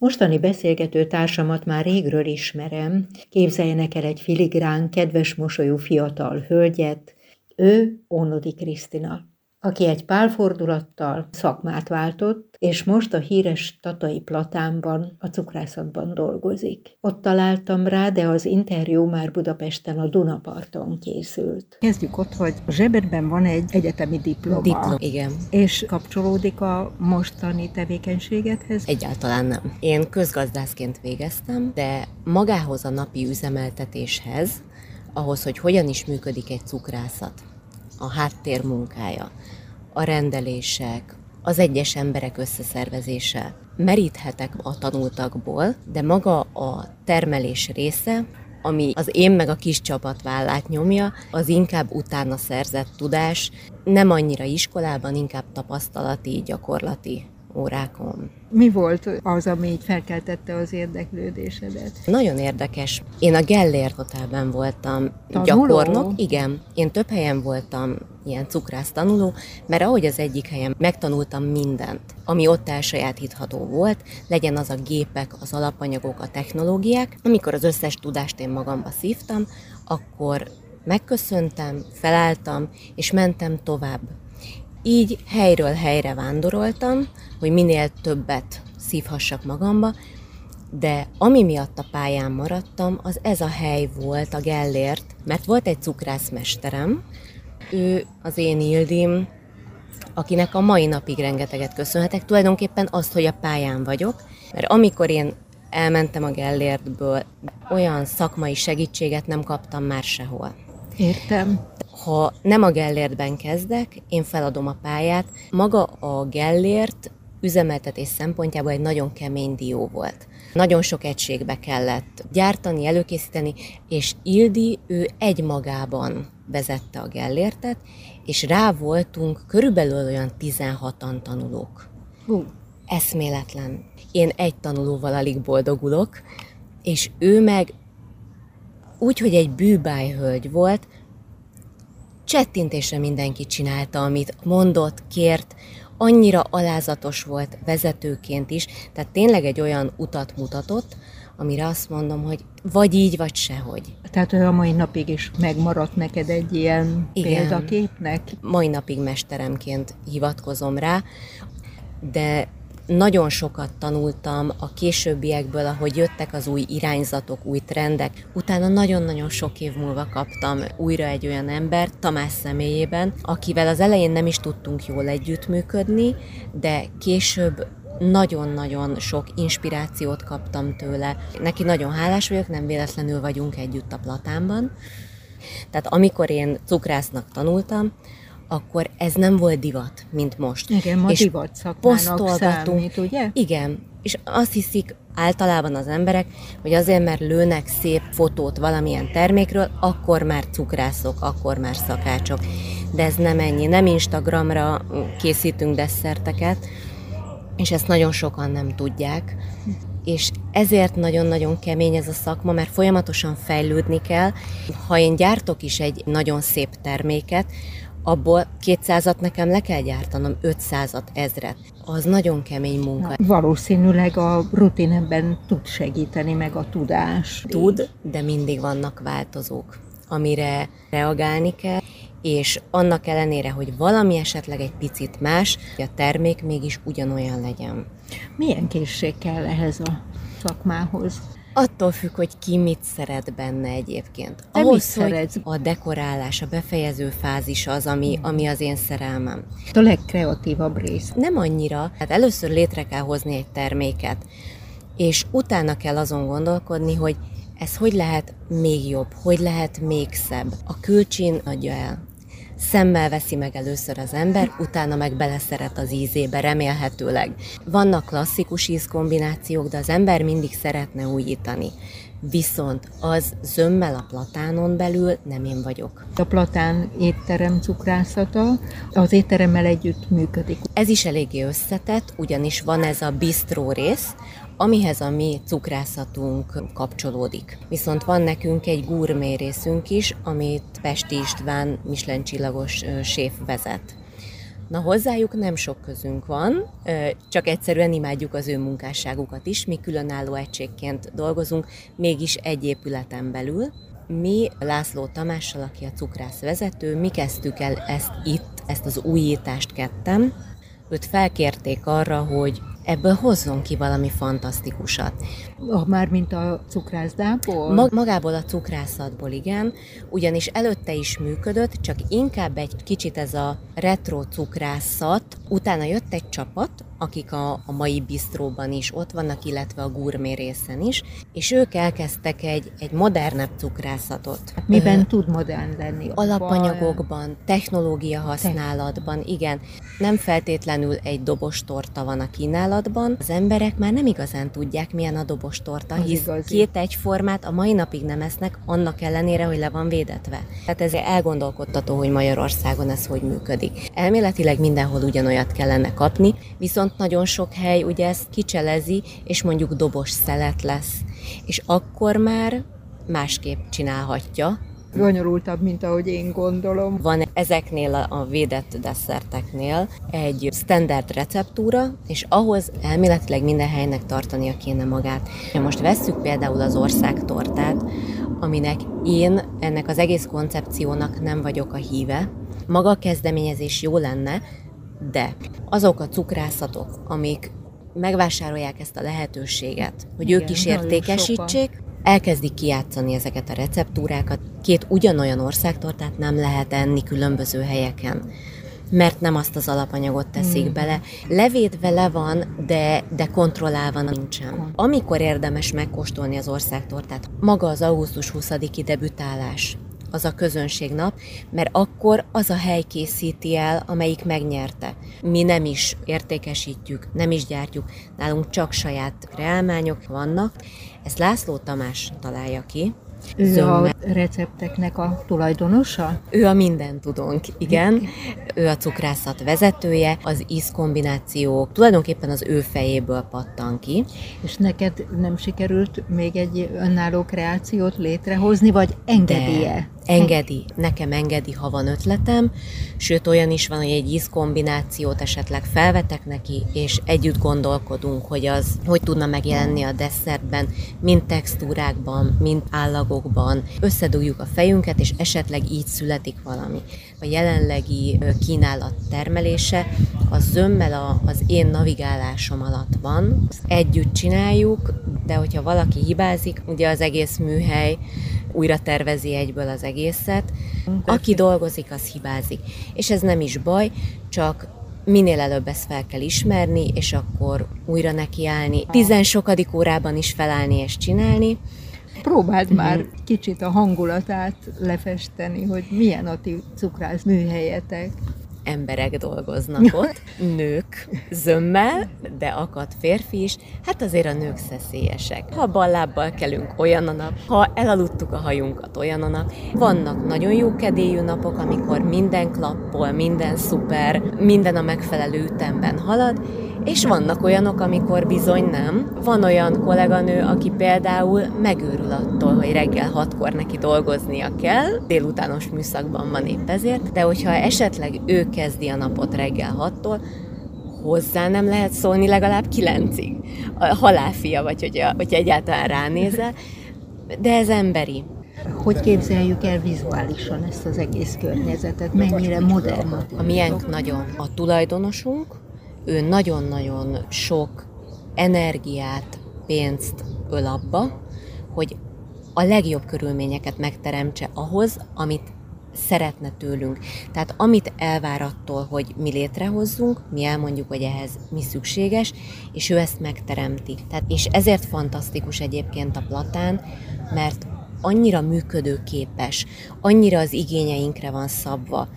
Mostani beszélgető társamat már régről ismerem. Képzeljenek el egy filigrán, kedves mosolyú fiatal hölgyet. Ő Ónodi Krisztina aki egy pálfordulattal szakmát váltott, és most a híres Tatai Platánban, a cukrászatban dolgozik. Ott találtam rá, de az interjú már Budapesten a Dunaparton készült. Kezdjük ott, hogy a zsebedben van egy egyetemi diploma. Diplom, igen. És kapcsolódik a mostani tevékenységedhez? Egyáltalán nem. Én közgazdászként végeztem, de magához a napi üzemeltetéshez, ahhoz, hogy hogyan is működik egy cukrászat, a háttér munkája, a rendelések, az egyes emberek összeszervezése. Meríthetek a tanultakból, de maga a termelés része, ami az én meg a kis csapat vállát nyomja, az inkább utána szerzett tudás, nem annyira iskolában, inkább tapasztalati, gyakorlati órákon. Mi volt az, ami így felkeltette az érdeklődésedet? Nagyon érdekes. Én a Gellért Hotelben voltam Tanuló? gyakornok. Igen, én több helyen voltam ilyen cukrász tanuló, mert ahogy az egyik helyen megtanultam mindent, ami ott elsajátítható volt, legyen az a gépek, az alapanyagok, a technológiák. Amikor az összes tudást én magamba szívtam, akkor megköszöntem, felálltam, és mentem tovább. Így helyről helyre vándoroltam, hogy minél többet szívhassak magamba, de ami miatt a pályán maradtam, az ez a hely volt a Gellért, mert volt egy cukrászmesterem, ő az én Ildim, akinek a mai napig rengeteget köszönhetek, tulajdonképpen azt, hogy a pályán vagyok, mert amikor én elmentem a Gellértből, olyan szakmai segítséget nem kaptam már sehol. Értem. Ha nem a Gellértben kezdek, én feladom a pályát. Maga a Gellért üzemeltetés szempontjából egy nagyon kemény dió volt. Nagyon sok egységbe kellett gyártani, előkészíteni, és Ildi ő egymagában vezette a Gellértet, és rá voltunk körülbelül olyan 16-an tanulók. Uh. Eszméletlen. Én egy tanulóval alig boldogulok, és ő meg úgy, hogy egy bűbájhölgy volt, csettintésre mindenki csinálta, amit mondott, kért, annyira alázatos volt vezetőként is, tehát tényleg egy olyan utat mutatott, amire azt mondom, hogy vagy így, vagy sehogy. Tehát ő a mai napig is megmaradt neked egy ilyen Igen. példaképnek? Mai napig mesteremként hivatkozom rá, de nagyon sokat tanultam a későbbiekből, ahogy jöttek az új irányzatok, új trendek. Utána nagyon-nagyon sok év múlva kaptam újra egy olyan embert, Tamás személyében, akivel az elején nem is tudtunk jól együttműködni, de később nagyon-nagyon sok inspirációt kaptam tőle. Neki nagyon hálás vagyok, nem véletlenül vagyunk együtt a Platánban. Tehát amikor én cukrásznak tanultam, akkor ez nem volt divat, mint most. Igen, ma és divat szakmának számít, ugye? Igen, és azt hiszik általában az emberek, hogy azért, mert lőnek szép fotót valamilyen termékről, akkor már cukrászok, akkor már szakácsok. De ez nem ennyi, nem Instagramra készítünk desszerteket, és ezt nagyon sokan nem tudják. És ezért nagyon-nagyon kemény ez a szakma, mert folyamatosan fejlődni kell. Ha én gyártok is egy nagyon szép terméket, abból 200-at nekem le kell gyártanom, 500-at, ezret. Az nagyon kemény munka. Na, valószínűleg a rutin ebben tud segíteni, meg a tudás. Tud, de mindig vannak változók, amire reagálni kell, és annak ellenére, hogy valami esetleg egy picit más, a termék mégis ugyanolyan legyen. Milyen készség kell ehhez a szakmához? Attól függ, hogy ki mit szeret benne egyébként. Te Ahhoz, mit szeretsz? a dekorálás, a befejező fázis az, ami, ami az én szerelmem. A legkreatívabb rész. Nem annyira. Hát először létre kell hozni egy terméket, és utána kell azon gondolkodni, hogy ez hogy lehet még jobb, hogy lehet még szebb. A külcsin adja el szemmel veszi meg először az ember, utána meg beleszeret az ízébe, remélhetőleg. Vannak klasszikus ízkombinációk, de az ember mindig szeretne újítani. Viszont az zömmel a platánon belül nem én vagyok. A platán étterem cukrászata az étteremmel együtt működik. Ez is eléggé összetett, ugyanis van ez a bistró rész, amihez a mi cukrászatunk kapcsolódik. Viszont van nekünk egy gurmé részünk is, amit Pesti István Michelin csillagos séf vezet. Na hozzájuk nem sok közünk van, csak egyszerűen imádjuk az ő munkásságukat is. Mi különálló egységként dolgozunk, mégis egy épületen belül. Mi László Tamással, aki a cukrász vezető, mi kezdtük el ezt itt, ezt az újítást kettem. Őt felkérték arra, hogy ebből hozzon ki valami fantasztikusat. Ah, már mint a cukrászdából? Mag- magából a cukrászatból, igen, ugyanis előtte is működött, csak inkább egy kicsit ez a retro cukrászat. Utána jött egy csapat, akik a, a mai bistróban is ott vannak, illetve a gurmé részen is, és ők elkezdtek egy, egy modernebb cukrászatot. Miben Ö, tud modern lenni? Alapanyagokban, technológia használatban, igen. Nem feltétlenül egy dobos torta van a kínálatban. Az emberek már nem igazán tudják, milyen a dobos torta, az hisz igazi. két egyformát a mai napig nem esznek, annak ellenére, hogy le van védetve. Tehát ez elgondolkodtató, hogy Magyarországon ez hogy működik. Elméletileg mindenhol ugyanolyat kellene kapni, viszont viszont nagyon sok hely ugye ezt kicselezi, és mondjuk dobos szelet lesz. És akkor már másképp csinálhatja, bonyolultabb, mint ahogy én gondolom. Van ezeknél a védett desszerteknél egy standard receptúra, és ahhoz elméletileg minden helynek tartania kéne magát. Most vesszük például az országtortát, aminek én ennek az egész koncepciónak nem vagyok a híve. Maga a kezdeményezés jó lenne, de azok a cukrászatok, amik megvásárolják ezt a lehetőséget, hogy Igen, ők is értékesítsék, elkezdik kijátszani ezeket a receptúrákat. Két ugyanolyan országtortát nem lehet enni különböző helyeken mert nem azt az alapanyagot teszik mm. bele. Levédve le van, de, de kontrollálva nincsen. Amikor érdemes megkóstolni az országtortát, maga az augusztus 20-i debütálás az a közönségnap, mert akkor az a hely készíti el, amelyik megnyerte. Mi nem is értékesítjük, nem is gyártjuk, nálunk csak saját reálmányok vannak. Ezt László Tamás találja ki, ő Zömmel. a recepteknek a tulajdonosa? Ő a minden tudónk, igen. Ő a cukrászat vezetője, az ízkombinációk tulajdonképpen az ő fejéből pattan ki. És neked nem sikerült még egy önálló kreációt létrehozni, vagy engedélye? Engedi, nekem engedi, ha van ötletem, sőt olyan is van, hogy egy ízkombinációt esetleg felvetek neki, és együtt gondolkodunk, hogy az hogy tudna megjelenni a desszertben, mind textúrákban, mind állagokban. Összedugjuk a fejünket, és esetleg így születik valami. A jelenlegi kínálat termelése a zömmel az én navigálásom alatt van. Együtt csináljuk, de hogyha valaki hibázik, ugye az egész műhely újra tervezi egyből az egészet. Aki dolgozik, az hibázik. És ez nem is baj, csak minél előbb ezt fel kell ismerni, és akkor újra nekiállni. Tizen sokadik órában is felállni és csinálni. Próbáld uh-huh. már kicsit a hangulatát lefesteni, hogy milyen a ti cukrász műhelyetek emberek dolgoznak ott, nők zömmel, de akad férfi is, hát azért a nők szeszélyesek. Ha ballábbal kelünk olyan a nap, ha elaludtuk a hajunkat olyan a nap, vannak nagyon jó kedélyű napok, amikor minden klappol, minden szuper, minden a megfelelő ütemben halad, és vannak olyanok, amikor bizony nem. Van olyan kolléganő, aki például megőrül attól, hogy reggel hatkor neki dolgoznia kell, délutános műszakban van épp ezért, de hogyha esetleg ő kezdi a napot reggel hattól, hozzá nem lehet szólni legalább kilencig. A halálfia vagy, hogyha, hogyha egyáltalán ránézel, de ez emberi. Hogy képzeljük el vizuálisan ezt az egész környezetet? Mennyire modern? A miénk nagyon. A tulajdonosunk, ő nagyon-nagyon sok energiát, pénzt öl abba, hogy a legjobb körülményeket megteremtse ahhoz, amit szeretne tőlünk. Tehát amit elvár attól, hogy mi létrehozzunk, mi elmondjuk, hogy ehhez mi szükséges, és ő ezt megteremti. Tehát, és ezért fantasztikus egyébként a platán, mert annyira működőképes, annyira az igényeinkre van szabva,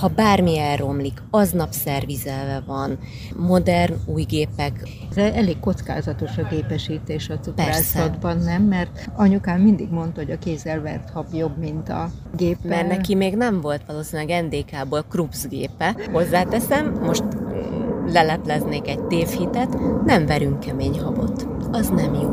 ha bármi elromlik, aznap szervizelve van, modern, új gépek. Ez elég kockázatos a gépesítés a cukrászatban, nem? Mert anyukám mindig mondta, hogy a kézzel vert hab jobb, mint a gép. Mert neki még nem volt valószínűleg NDK-ból Krups gépe. Hozzáteszem, most mm, lelepleznék egy tévhitet, nem verünk kemény habot. Az nem jó.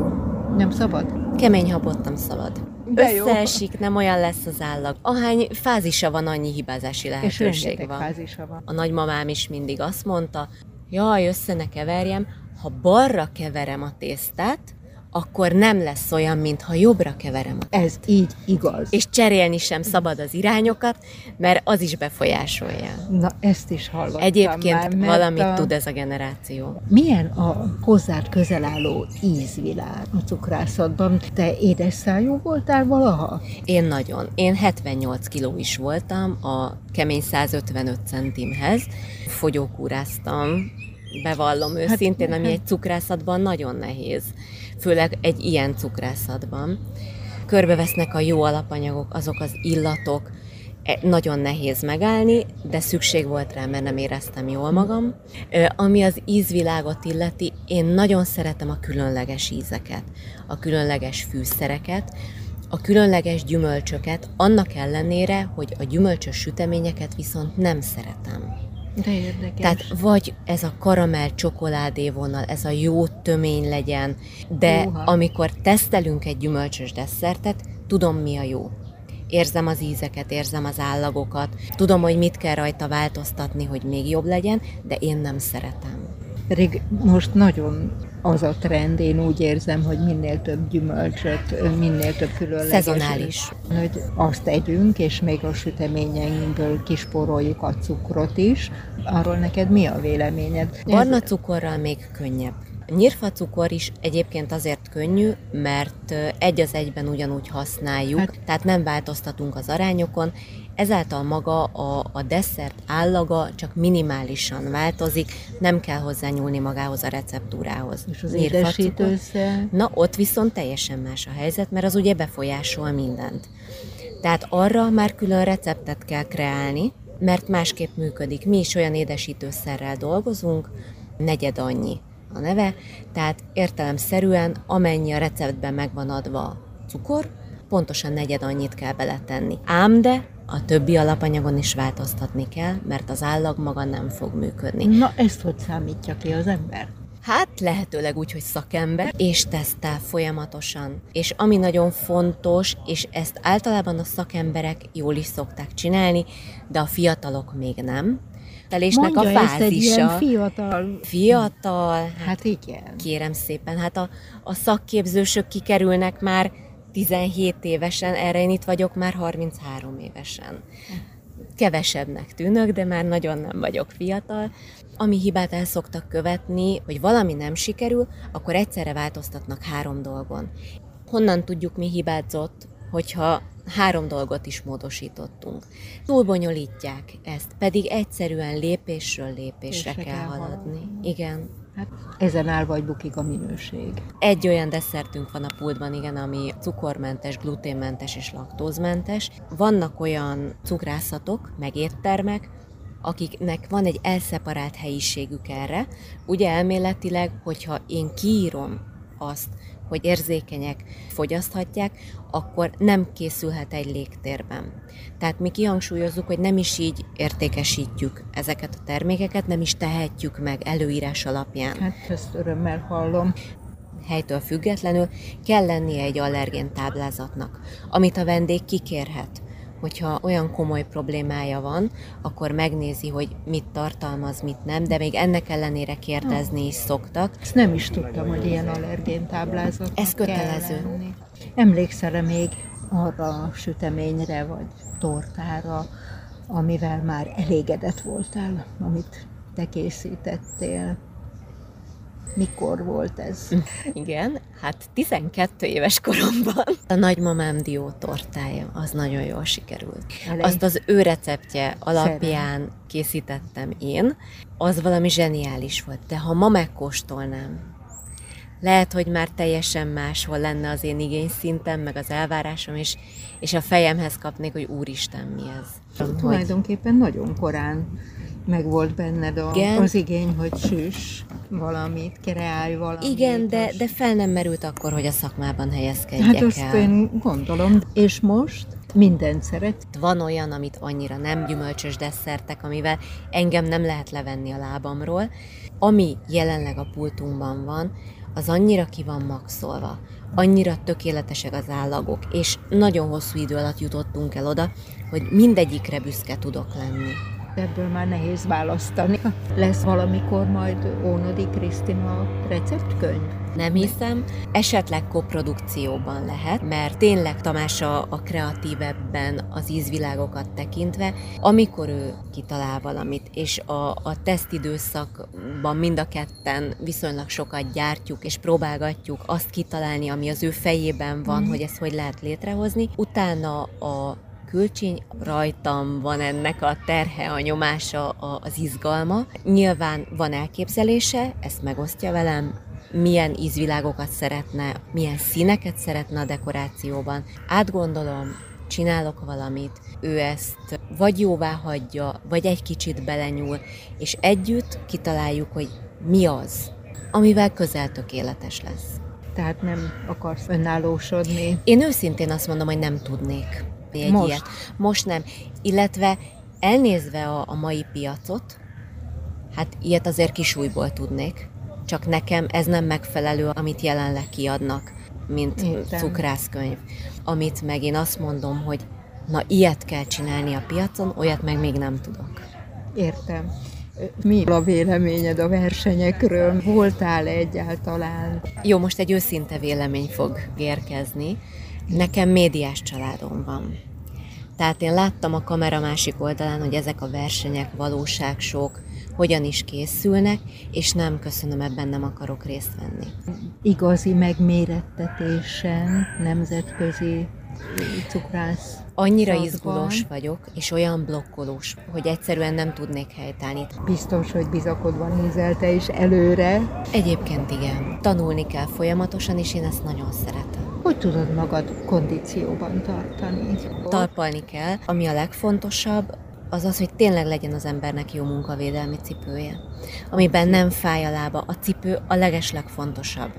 Nem szabad? Kemény habot nem szabad. Összeesik, nem olyan lesz az állag. Ahány fázisa van, annyi hibázási lehetőség és van. fázisa van. A nagymamám is mindig azt mondta, jaj, össze ne keverjem, ha balra keverem a tésztát, akkor nem lesz olyan, mintha jobbra keverem. Ez így igaz. És cserélni sem szabad az irányokat, mert az is befolyásolja. Na, ezt is hallottam Egyébként már, valamit a... tud ez a generáció. Milyen a hozzád közel álló ízvilág a cukrászatban? Te édesszájú voltál valaha? Én nagyon. Én 78 kiló is voltam a kemény 155 centimhez. Fogyókúráztam, bevallom hát, őszintén, hát, ami egy cukrászatban nagyon nehéz főleg egy ilyen cukrászatban. Körbevesznek a jó alapanyagok, azok az illatok, e, nagyon nehéz megállni, de szükség volt rá, mert nem éreztem jól magam. Ami az ízvilágot illeti, én nagyon szeretem a különleges ízeket, a különleges fűszereket, a különleges gyümölcsöket, annak ellenére, hogy a gyümölcsös süteményeket viszont nem szeretem. De érdekes. Tehát vagy ez a karamell csokoládé vonal, ez a jó tömény legyen, de Uha. amikor tesztelünk egy gyümölcsös desszertet, tudom mi a jó. Érzem az ízeket, érzem az állagokat, tudom, hogy mit kell rajta változtatni, hogy még jobb legyen, de én nem szeretem. Pedig most nagyon az a trend, én úgy érzem, hogy minél több gyümölcsöt, minél több különleges. Szezonális. Hogy azt tegyünk, és még a süteményeinkből kisporoljuk a cukrot is. Arról neked mi a véleményed? Barna cukorral még könnyebb. Nyírfa cukor is egyébként azért könnyű, mert egy az egyben ugyanúgy használjuk, hát, tehát nem változtatunk az arányokon, ezáltal maga a, a desszert állaga csak minimálisan változik, nem kell hozzá nyúlni magához a receptúrához. És az édesítőszer? Na, ott viszont teljesen más a helyzet, mert az ugye befolyásol mindent. Tehát arra már külön receptet kell kreálni, mert másképp működik. Mi is olyan édesítőszerrel dolgozunk, negyed annyi a neve, tehát értelemszerűen amennyi a receptben megvan adva cukor, pontosan negyed annyit kell beletenni. Ám de a többi alapanyagon is változtatni kell, mert az állag maga nem fog működni. Na, ezt hogy számítja ki az ember? Hát lehetőleg úgy, hogy szakember, és tesztel folyamatosan. És ami nagyon fontos, és ezt általában a szakemberek jól is szokták csinálni, de a fiatalok még nem, telésnek Mondja a fázisa. Ezt egy ilyen fiatal. Fiatal. Hát, hát igen. Kérem szépen, hát a, a szakképzősök kikerülnek már 17 évesen, erre én itt vagyok már 33 évesen. Kevesebbnek tűnök, de már nagyon nem vagyok fiatal. Ami hibát el szoktak követni, hogy valami nem sikerül, akkor egyszerre változtatnak három dolgon. Honnan tudjuk, mi hibázott, hogyha három dolgot is módosítottunk. Túlbonyolítják ezt, pedig egyszerűen lépésről lépésre kell, kell haladni. haladni. Igen. Hát ezen áll vagy bukik a minőség. Egy olyan desszertünk van a pultban, igen, ami cukormentes, gluténmentes és laktózmentes. Vannak olyan cukrászatok, meg éttermek, akiknek van egy elszeparált helyiségük erre. Ugye elméletileg, hogyha én kiírom azt, hogy érzékenyek fogyaszthatják, akkor nem készülhet egy légtérben. Tehát mi kihangsúlyozzuk, hogy nem is így értékesítjük ezeket a termékeket, nem is tehetjük meg előírás alapján. Hát ezt örömmel hallom helytől függetlenül kell lennie egy allergén táblázatnak, amit a vendég kikérhet hogyha olyan komoly problémája van, akkor megnézi, hogy mit tartalmaz, mit nem, de még ennek ellenére kérdezni is szoktak. Ezt nem is tudtam, hogy ilyen allergén táblázat. Ez kötelező. Emlékszel-e még arra a süteményre, vagy tortára, amivel már elégedett voltál, amit te készítettél? Mikor volt ez? Igen, hát 12 éves koromban. A nagymamám dió tortája, az nagyon jól sikerült. Elég. Azt az ő receptje alapján Szerem. készítettem én, az valami zseniális volt. De ha ma megkóstolnám, lehet, hogy már teljesen máshol lenne az én igényszintem, meg az elvárásom, és, és a fejemhez kapnék, hogy úristen, mi ez. Hogy... Tulajdonképpen nagyon korán meg volt benned a, Igen. az igény, hogy süss valamit, kreálj valamit. Igen, de, de fel nem merült akkor, hogy a szakmában helyezkedjek Hát azt el. én gondolom. És most mindent szeret. Van olyan, amit annyira nem gyümölcsös desszertek, amivel engem nem lehet levenni a lábamról. Ami jelenleg a pultunkban van, az annyira ki van maxolva, annyira tökéletesek az állagok, és nagyon hosszú idő alatt jutottunk el oda, hogy mindegyikre büszke tudok lenni. Ebből már nehéz választani. Lesz valamikor majd Ónodi Krisztina receptkönyv? Nem hiszem, esetleg koprodukcióban lehet, mert tényleg Tamás a, a kreatívebben az ízvilágokat tekintve, amikor ő kitalál valamit, és a, a tesztidőszakban mind a ketten viszonylag sokat gyártjuk, és próbálgatjuk azt kitalálni, ami az ő fejében van, mm. hogy ezt hogy lehet létrehozni. Utána a külcsiny, rajtam van ennek a terhe, a nyomása, az izgalma. Nyilván van elképzelése, ezt megosztja velem, milyen ízvilágokat szeretne, milyen színeket szeretne a dekorációban. Átgondolom, csinálok valamit, ő ezt vagy jóvá hagyja, vagy egy kicsit belenyúl, és együtt kitaláljuk, hogy mi az, amivel közel tökéletes lesz. Tehát nem akarsz önállósodni? Én őszintén azt mondom, hogy nem tudnék egy Most? ilyet. Most nem. Illetve elnézve a, a mai piacot, hát ilyet azért kisújból tudnék csak nekem ez nem megfelelő, amit jelenleg kiadnak, mint Értem. cukrászkönyv. Amit meg én azt mondom, hogy na ilyet kell csinálni a piacon, olyat meg még nem tudok. Értem. Mi a véleményed a versenyekről? Voltál egyáltalán? Jó, most egy őszinte vélemény fog érkezni. Nekem médiás családom van. Tehát én láttam a kamera másik oldalán, hogy ezek a versenyek valóságsok, hogyan is készülnek, és nem köszönöm, ebben nem akarok részt venni. Igazi megmérettetésen, nemzetközi cukrász Annyira szakban. izgulós vagyok, és olyan blokkolós, hogy egyszerűen nem tudnék helytállni. Biztos, hogy bizakodva nézel te is előre. Egyébként igen. Tanulni kell folyamatosan, és én ezt nagyon szeretem. Hogy tudod magad kondícióban tartani? Talpalni kell. Ami a legfontosabb, az az, hogy tényleg legyen az embernek jó munkavédelmi cipője, amiben nem fáj a lába. A cipő a legeslegfontosabb.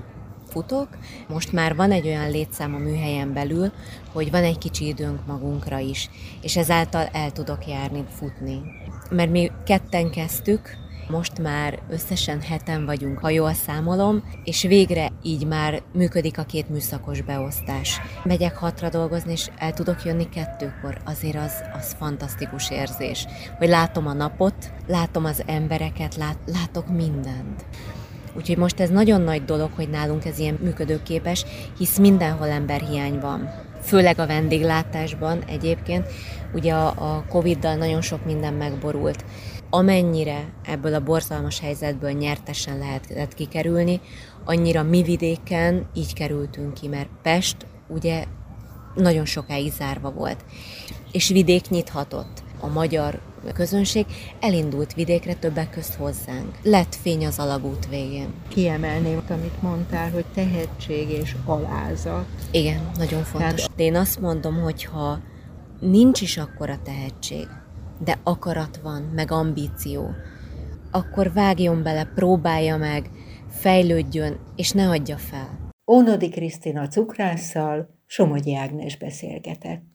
Futok, most már van egy olyan létszám a műhelyen belül, hogy van egy kicsi időnk magunkra is, és ezáltal el tudok járni, futni. Mert mi ketten kezdtük, most már összesen heten vagyunk, ha jól számolom, és végre így már működik a két műszakos beosztás. Megyek hatra dolgozni, és el tudok jönni kettőkor. Azért az, az fantasztikus érzés, hogy látom a napot, látom az embereket, lát, látok mindent. Úgyhogy most ez nagyon nagy dolog, hogy nálunk ez ilyen működőképes, hisz mindenhol emberhiány van. Főleg a vendéglátásban egyébként, ugye a, a Covid-dal nagyon sok minden megborult amennyire ebből a borzalmas helyzetből nyertesen lehetett kikerülni, annyira mi vidéken így kerültünk ki, mert Pest ugye nagyon sokáig zárva volt. És vidék nyithatott. A magyar közönség elindult vidékre többek közt hozzánk. Lett fény az alagút végén. Kiemelném, amit mondtál, hogy tehetség és alázat. Igen, nagyon fontos. Tehát... Én azt mondom, hogy ha nincs is akkora tehetség, de akarat van, meg ambíció, akkor vágjon bele, próbálja meg, fejlődjön, és ne adja fel. Ónodi Krisztina cukrásszal Somogyi Ágnes beszélgetett.